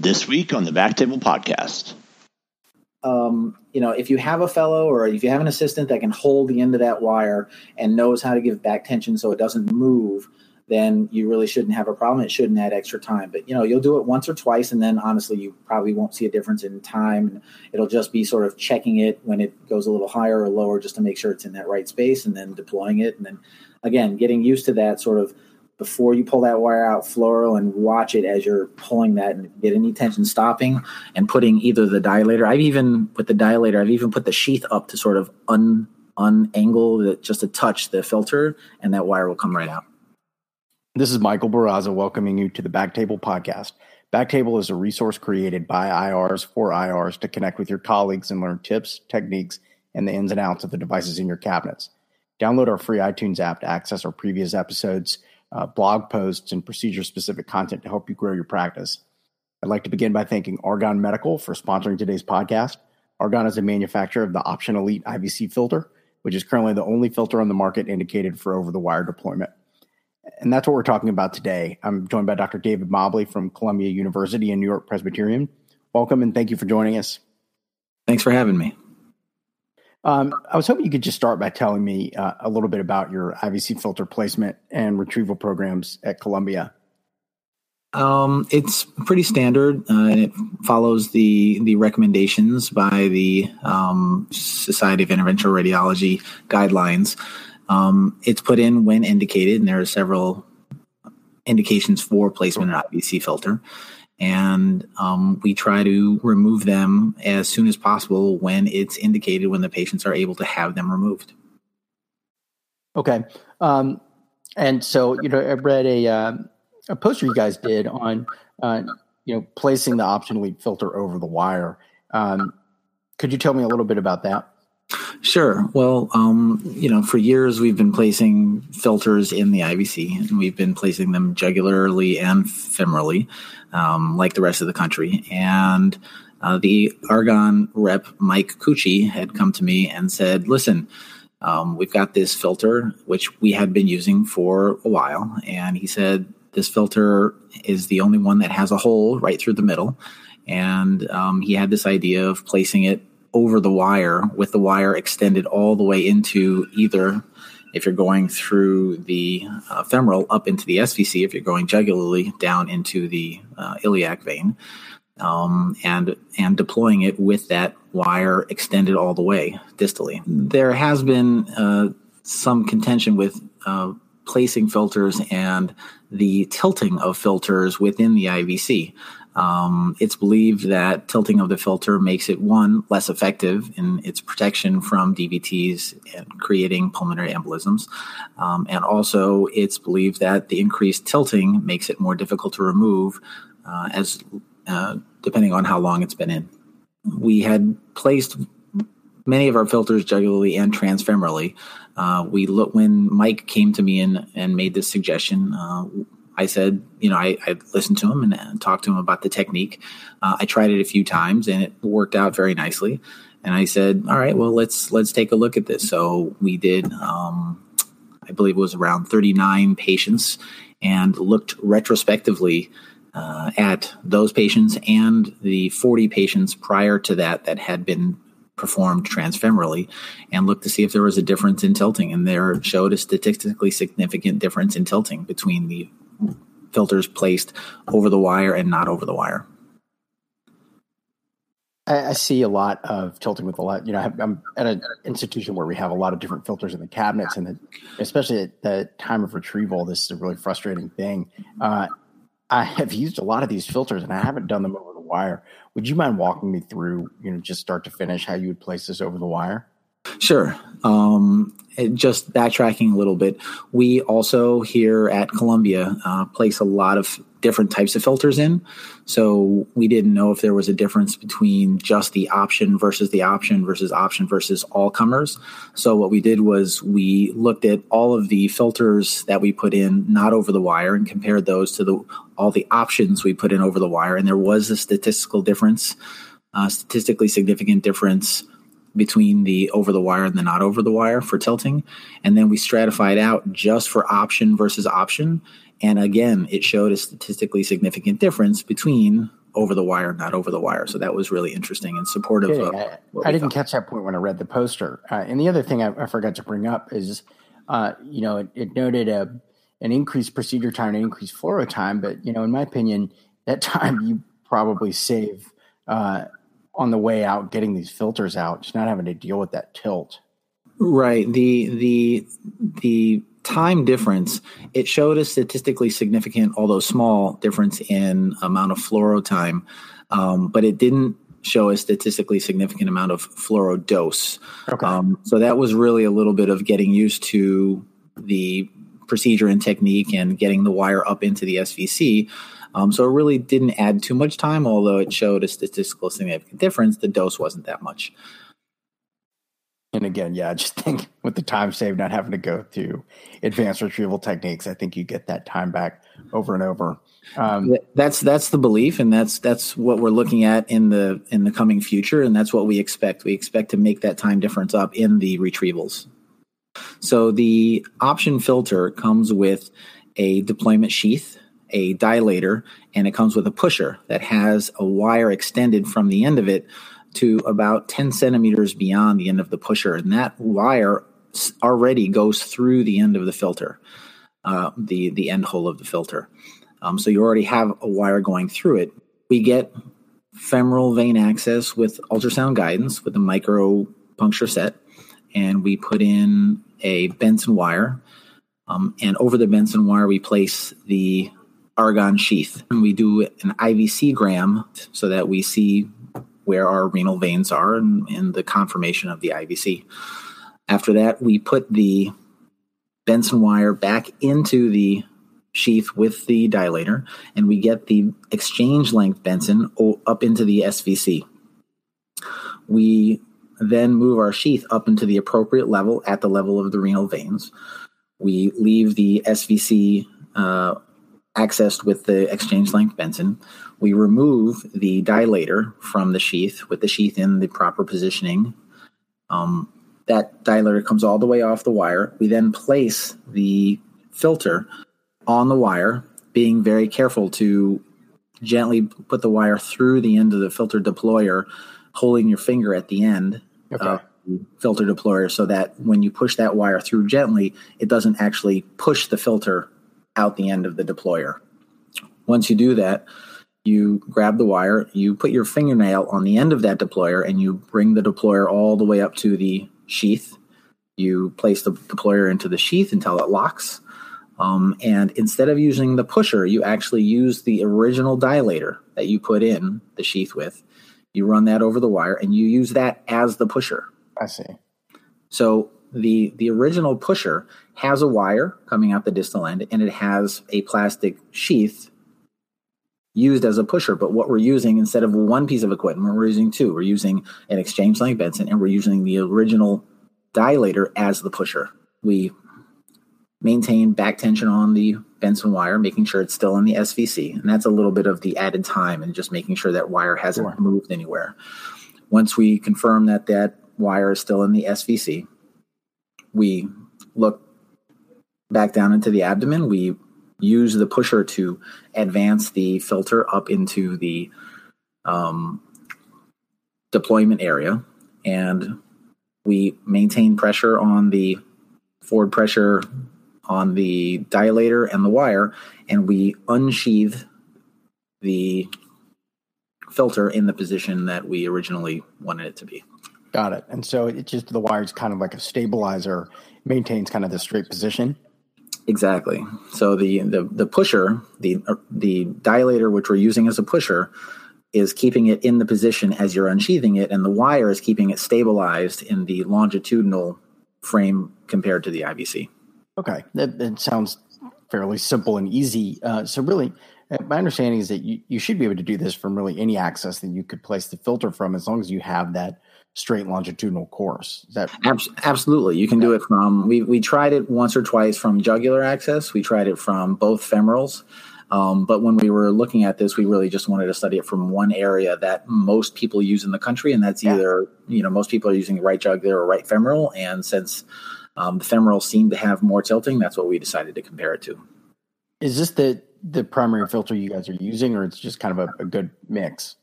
This week on the Back Table Podcast. Um, you know, if you have a fellow or if you have an assistant that can hold the end of that wire and knows how to give back tension so it doesn't move, then you really shouldn't have a problem. It shouldn't add extra time. But you know, you'll do it once or twice, and then honestly, you probably won't see a difference in time. It'll just be sort of checking it when it goes a little higher or lower, just to make sure it's in that right space, and then deploying it. And then again, getting used to that sort of before you pull that wire out fluoro and watch it as you're pulling that and get any tension stopping and putting either the dilator i've even with the dilator i've even put the sheath up to sort of un unangle it just to touch the filter and that wire will come right out this is Michael Barraza welcoming you to the Backtable podcast. Backtable is a resource created by IRs for IRs to connect with your colleagues and learn tips, techniques, and the ins and outs of the devices in your cabinets. Download our free iTunes app to access our previous episodes, uh, blog posts, and procedure specific content to help you grow your practice. I'd like to begin by thanking Argon Medical for sponsoring today's podcast. Argon is a manufacturer of the Option Elite IVC filter, which is currently the only filter on the market indicated for over the wire deployment. And that's what we're talking about today. I'm joined by Dr. David Mobley from Columbia University and New York Presbyterian. Welcome and thank you for joining us. Thanks for having me. Um, I was hoping you could just start by telling me uh, a little bit about your IVC filter placement and retrieval programs at Columbia. Um, it's pretty standard, uh, and it follows the the recommendations by the um, Society of Interventional Radiology guidelines. Um, it's put in when indicated, and there are several indications for placement of IVC filter. And um, we try to remove them as soon as possible when it's indicated when the patients are able to have them removed. Okay. Um, and so, you know, I read a, uh, a poster you guys did on, uh, you know, placing the option elite filter over the wire. Um, could you tell me a little bit about that? Sure. Well, um, you know, for years we've been placing filters in the IVC, and we've been placing them jugularly and femorally, um, like the rest of the country. And uh, the Argon rep, Mike Cucci, had come to me and said, "Listen, um, we've got this filter which we had been using for a while, and he said this filter is the only one that has a hole right through the middle." And um, he had this idea of placing it over the wire with the wire extended all the way into either if you're going through the uh, femoral up into the SVC, if you're going jugularly down into the uh, iliac vein, um, and and deploying it with that wire extended all the way distally. There has been uh, some contention with uh, placing filters and the tilting of filters within the IVC. Um, it's believed that tilting of the filter makes it one less effective in its protection from DVTs and creating pulmonary embolisms, um, and also it's believed that the increased tilting makes it more difficult to remove, uh, as uh, depending on how long it's been in. We had placed many of our filters jugularly and transfemorally. Uh, we look when Mike came to me and, and made this suggestion. I said, you know, I, I listened to him and, and, talked to him about the technique. Uh, I tried it a few times and it worked out very nicely. And I said, all right, well, let's let's take a look at this. So we did, um, I believe it was around 39 patients, and looked retrospectively uh, at those patients and the 40 patients prior to that that had been performed transfemorally and looked to see if there was a difference in tilting and there showed a statistically significant difference in tilting between the filters placed over the wire and not over the wire. I, I see a lot of tilting with a lot. You know, I'm at an institution where we have a lot of different filters in the cabinets, and the, especially at the time of retrieval, this is a really frustrating thing. Uh, I have used a lot of these filters, and I haven't done them over the wire. Would you mind walking me through, you know, just start to finish, how you would place this over the wire? Sure. Um, just backtracking a little bit, we also here at Columbia uh, place a lot of different types of filters in. So we didn't know if there was a difference between just the option versus the option versus option versus all comers. So what we did was we looked at all of the filters that we put in not over the wire and compared those to the all the options we put in over the wire, and there was a statistical difference, uh, statistically significant difference between the over the wire and the not over the wire for tilting. And then we stratified out just for option versus option. And again, it showed a statistically significant difference between over the wire, not over the wire. So that was really interesting and supportive. I, I didn't thought. catch that point when I read the poster. Uh, and the other thing I, I forgot to bring up is, uh, you know, it, it noted a an increased procedure time and increased fluoro time, but you know, in my opinion, that time you probably save uh, on the way out getting these filters out, just not having to deal with that tilt. Right. The the the time difference it showed a statistically significant, although small, difference in amount of fluoro time, um, but it didn't show a statistically significant amount of fluoro dose. Okay. Um, so that was really a little bit of getting used to the procedure and technique and getting the wire up into the SVC. Um, so it really didn't add too much time, although it showed a statistical significant difference. The dose wasn't that much. And again, yeah, I just think with the time saved, not having to go through advanced retrieval techniques, I think you get that time back over and over. Um, that's that's the belief and that's that's what we're looking at in the in the coming future and that's what we expect we expect to make that time difference up in the retrievals so the option filter comes with a deployment sheath a dilator and it comes with a pusher that has a wire extended from the end of it to about 10 centimeters beyond the end of the pusher and that wire already goes through the end of the filter uh, the the end hole of the filter um, so you already have a wire going through it. We get femoral vein access with ultrasound guidance with a micro puncture set, and we put in a Bentson wire. Um, and over the Bentson wire, we place the argon sheath. And we do an IVC gram so that we see where our renal veins are and, and the conformation of the IVC. After that, we put the Bentson wire back into the sheath with the dilator, and we get the exchange length Bentson up into the SVC. We then move our sheath up into the appropriate level at the level of the renal veins. We leave the SVC uh, accessed with the exchange length Bentson. We remove the dilator from the sheath with the sheath in the proper positioning. Um, that dilator comes all the way off the wire. We then place the filter on the wire, being very careful to gently put the wire through the end of the filter deployer, holding your finger at the end Okay. of the filter deployer so that when you push that wire through gently, it doesn't actually push the filter out the end of the deployer. Once you do that, you grab the wire, you put your fingernail on the end of that deployer, and you bring the deployer all the way up to the sheath. You place the deployer into the sheath until it locks. Um, and instead of using the pusher, you actually use the original dilator that you put in the sheath with. You run that over the wire, and you use that as the pusher. I see. So the the original pusher has a wire coming out the distal end, and it has a plastic sheath used as a pusher. But what we're using instead of one piece of equipment, we're using two. We're using an exchange length Bentson, and we're using the original dilator as the pusher. We maintain back tension on the Bentson wire, making sure it's still in the SVC, and that's a little bit of the added time and just making sure that wire hasn't Sure. moved anywhere. Once we confirm that that wire is still in the SVC, we look back down into the abdomen. We use the pusher to advance the filter up into the um, deployment area, and we maintain pressure on the forward pressure on the dilator and the wire, and we unsheath the filter in the position that we originally wanted it to be. Got it. And so it just the wire is kind of like a stabilizer, maintains kind of the straight position. Exactly. So the the the pusher, the the dilator which we're using as a pusher, is keeping it in the position as you're unsheathing it, and the wire is keeping it stabilized in the longitudinal frame compared to the IVC. Okay, that, that sounds fairly simple and easy. Uh, so really, uh, my understanding is that you, you should be able to do this from really any access that you could place the filter from, as long as you have that straight longitudinal course. Is that Abs- absolutely, you can do it from. We we tried it once or twice from jugular access. We tried it from both femorals. Um, but when we were looking at this, we really just wanted to study it from one area that most people use in the country, and that's Yeah. either you know most people are using the right jugular or right femoral. And since um, the femoral seemed to have more tilting, that's what we decided to compare it to. is this the the primary filter you guys are using, or it's just kind of a, a good mix?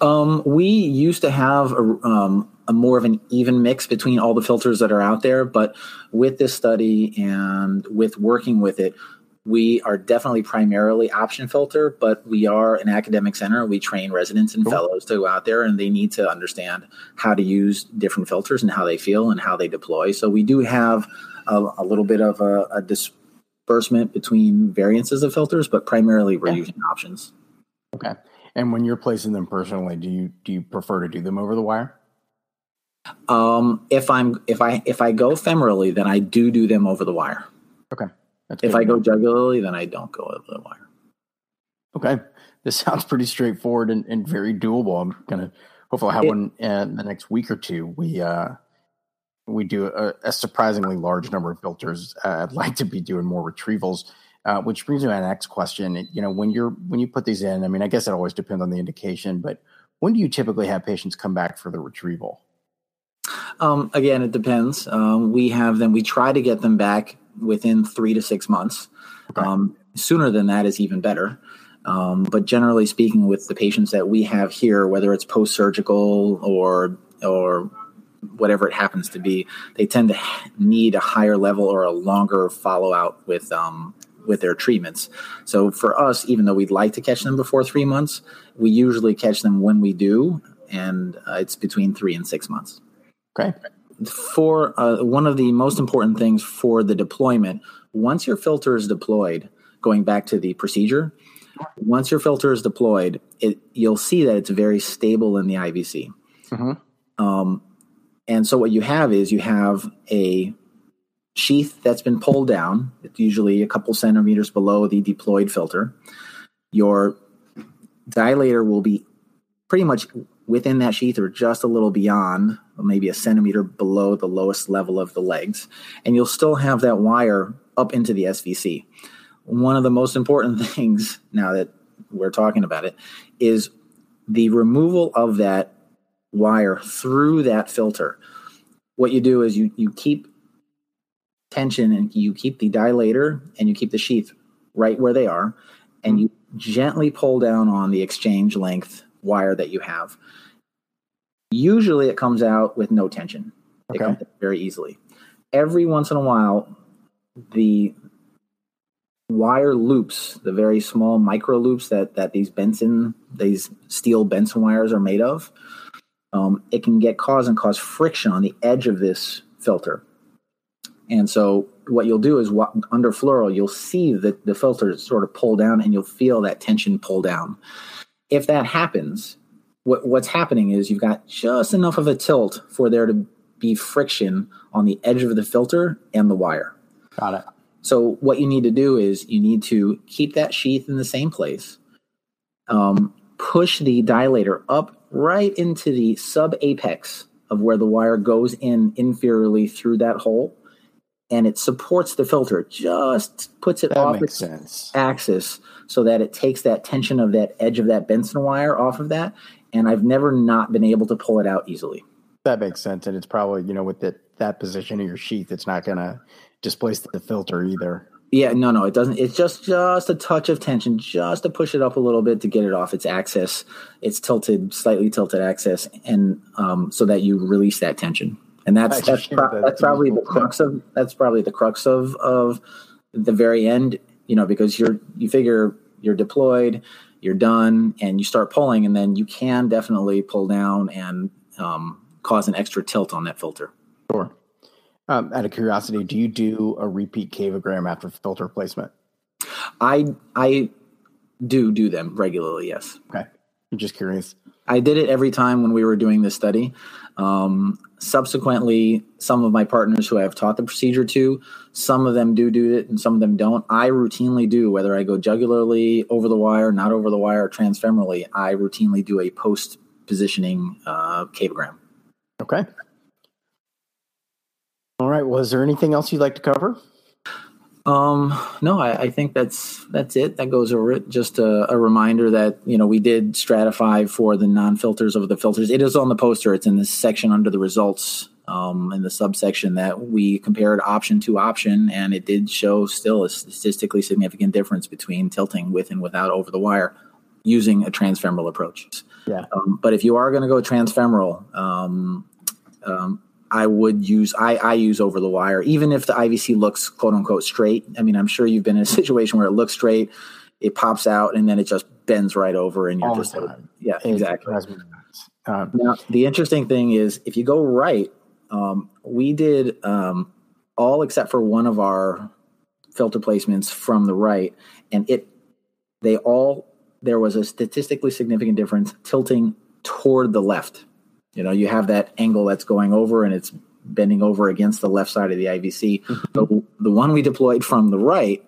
Um, we used to have a, um, a more of an even mix between all the filters that are out there, but with this study and with working with it, we are definitely primarily option filter, but we are an academic center. We train residents and cool. fellows to go out there and they need to understand how to use different filters and how they feel and how they deploy. So we do have a, a little bit of a, a, disbursement between variances of filters, but primarily we're yeah. using options. Okay. And when you're placing them personally, do you do you prefer to do them over the wire? Um, if I'm if I if I go femorally, then I do do them over the wire. Okay. That's if I go jugularly, then I don't go over the wire. Okay. This sounds pretty straightforward and, and very doable. I'm gonna hopefully have it, one in the next week or two. We uh we do a, a surprisingly large number of filters. Uh, I'd like to be doing more retrievals. Uh, which brings me to my next question. You know, when you're when you put these in, I mean, I guess it always depends on the indication, but when do you typically have patients come back for the retrieval? Um, again, it depends. Um, we have them. We try to get them back within three to six months. Okay. Um, sooner than that is even better. Um, but generally speaking, with the patients that we have here, whether it's post surgical or or whatever it happens to be, they tend to need a higher level or a longer follow out with um, with their treatments. So for us, even though we'd like to catch them before three months, we usually catch them when we do, and uh, it's between three and six months. Okay for uh, one of the most important things for the deployment, once your filter is deployed, going back to the procedure, once your filter is deployed, it, you'll see that it's very stable in the IVC. Mm-hmm. Um, and so what you have is you have a sheath that's been pulled down. It's usually a couple centimeters below the deployed filter. Your dilator will be pretty much within that sheath or just a little beyond, maybe a centimeter below the lowest level of the legs. And you'll still have that wire up into the SVC. One of the most important things now that we're talking about it is the removal of that wire through that filter. What you do is you, you keep tension and you keep the dilator and you keep the sheath right where they are and mm-hmm. you gently pull down on the exchange length wire that you have. Usually it comes out with no tension. It okay. comes very easily. Every once in a while, the wire loops, the very small micro loops that that these Bentson, these steel Bentson wires are made of, um, it can get cause and cause friction on the edge of this filter. And so what you'll do is under fluoro, you'll see that the filter sort of pull down and you'll feel that tension pull down if that happens, what, what's happening is you've got just enough of a tilt for there to be friction on the edge of the filter and the wire. Got it. So what you need to do is you need to keep that sheath in the same place. Um, push the dilator up right into the sub apex of where the wire goes in inferiorly through that hole and it supports the filter. It just puts it that off its sense. axis so that it takes that tension of that edge of that Bentson wire off of that. And I've never not been able to pull it out easily. That makes sense, and it's probably you know with the, that position of your sheath, it's not going to displace the filter either. Yeah, no, no, it doesn't. It's just just a touch of tension, just to push it up a little bit to get it off its axis. It's tilted, slightly tilted axis, and um, so that you release that tension and that's that's, pro- that's probably the crux of that's probably the crux of of the very end you know because you're you figure you're deployed you're done and you start pulling and then you can definitely pull down and um, cause an extra tilt on that filter um, out of curiosity do you do a repeat cavogram after filter placement i i do do them regularly yes okay i'm just curious I did it every time when we were doing this study. Um, subsequently, some of my partners who I have taught the procedure to, some of them do do it and some of them don't. I routinely do, whether I go jugularly, over the wire, not over the wire, transfemorally, I routinely do a post positioning uh, cavogram. Okay. All right. Was there anything else you'd like to cover? Um, no, I, I, think that's that's it. That goes over it. Just a, a, reminder that you know we did stratify for the non-filters of the filters. It is on the poster. It's in this section under the results um, in the subsection that we compared option to option, and it did show still a statistically significant difference between tilting with and without over the wire using a transfemoral approach. Yeah. Um, but if you are going to go transfemoral, um, um, I would use I, I use over the wire, even if the IVC looks quote unquote straight. I mean, I'm sure you've been in a situation where it looks straight, it pops out, and then it just bends right over, and you're All just the time. yeah, It exactly. drives me nuts. Um, Now, the interesting thing is, if you go right, um, we did um, all except for one of our filter placements from the right, and it they all there was a statistically significant difference tilting toward the left. You know, you have that angle that's going over and it's bending over against the left side of the IVC. But the one we deployed from the right,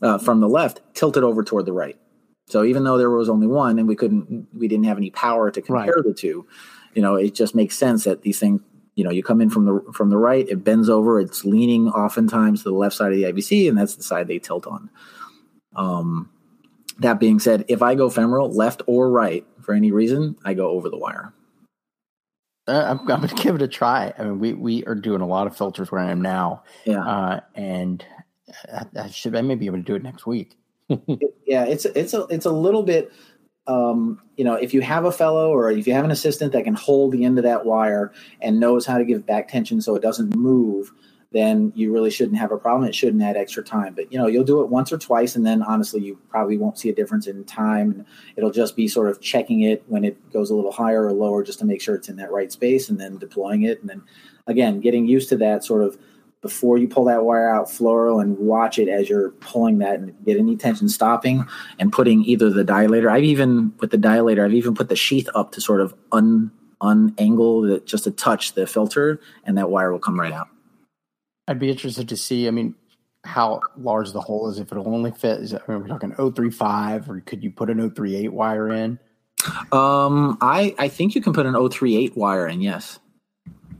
uh, from the left, tilted over toward the right. So even though there was only one and we couldn't, we didn't have any power to compare Right. the two, you know, it just makes sense that these things, you know, you come in from the from the right, it bends over, it's leaning oftentimes to the left side of the IVC, and that's the side they tilt on. Um, that being said, if I go femoral, left or right, for any reason, I go over the wire. Uh, I'm, I'm going to give it a try. I mean, we we are doing a lot of filters where I am now, Yeah, uh, and I, I should I may be able to do it next week. yeah. It's it's a it's a little bit. Um, you know, if you have a fellow or if you have an assistant that can hold the end of that wire and knows how to give back tension so it doesn't move, then you really shouldn't have a problem. It shouldn't add extra time. But you know, you'll do it once or twice, and then honestly, you probably won't see a difference in time. It'll just be sort of checking it when it goes a little higher or lower, just to make sure it's in that right space, and then deploying it. And then again, getting used to that sort of before you pull that wire out, fluoro, and watch it as you're pulling that and get any tension stopping and putting either the dilator. I've even with the dilator, I've even put the sheath up to sort of un unangle it just to touch the filter, and that wire will come right out. I'd be interested to see. I mean, how large the hole is. If it'll only fit, is it, I mean, we're talking 035, or could you put an 038 wire in? Um, I I think you can put an 038 wire in. Yes,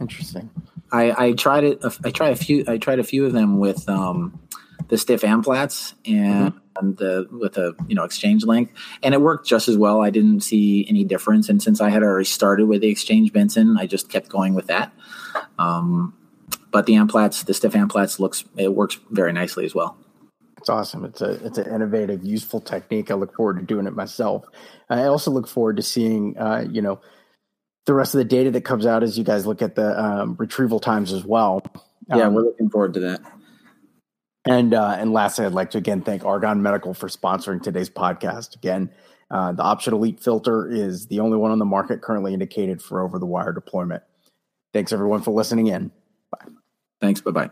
Interesting. I I tried it. I tried a few. I tried a few of them with um the stiff Amplatz and. And the with a you know exchange length, and it worked just as well. I didn't see any difference, and since I had already started with the exchange Bentson, I just kept going with that. Um, but the Amplatz, the stiff Amplatz, looks it works very nicely as well. It's awesome. It's a it's an innovative, useful technique. I look forward to doing it myself. I also look forward to seeing, uh, you know, the rest of the data that comes out as you guys look at the um, retrieval times as well. Yeah, Um, we're looking forward to that. And uh, and lastly, I'd like to again thank Argon Medical for sponsoring today's podcast. Again, uh, the Option Elite filter is the only one on the market currently indicated for over the wire deployment. Thanks everyone for listening in. Thanks. Bye bye.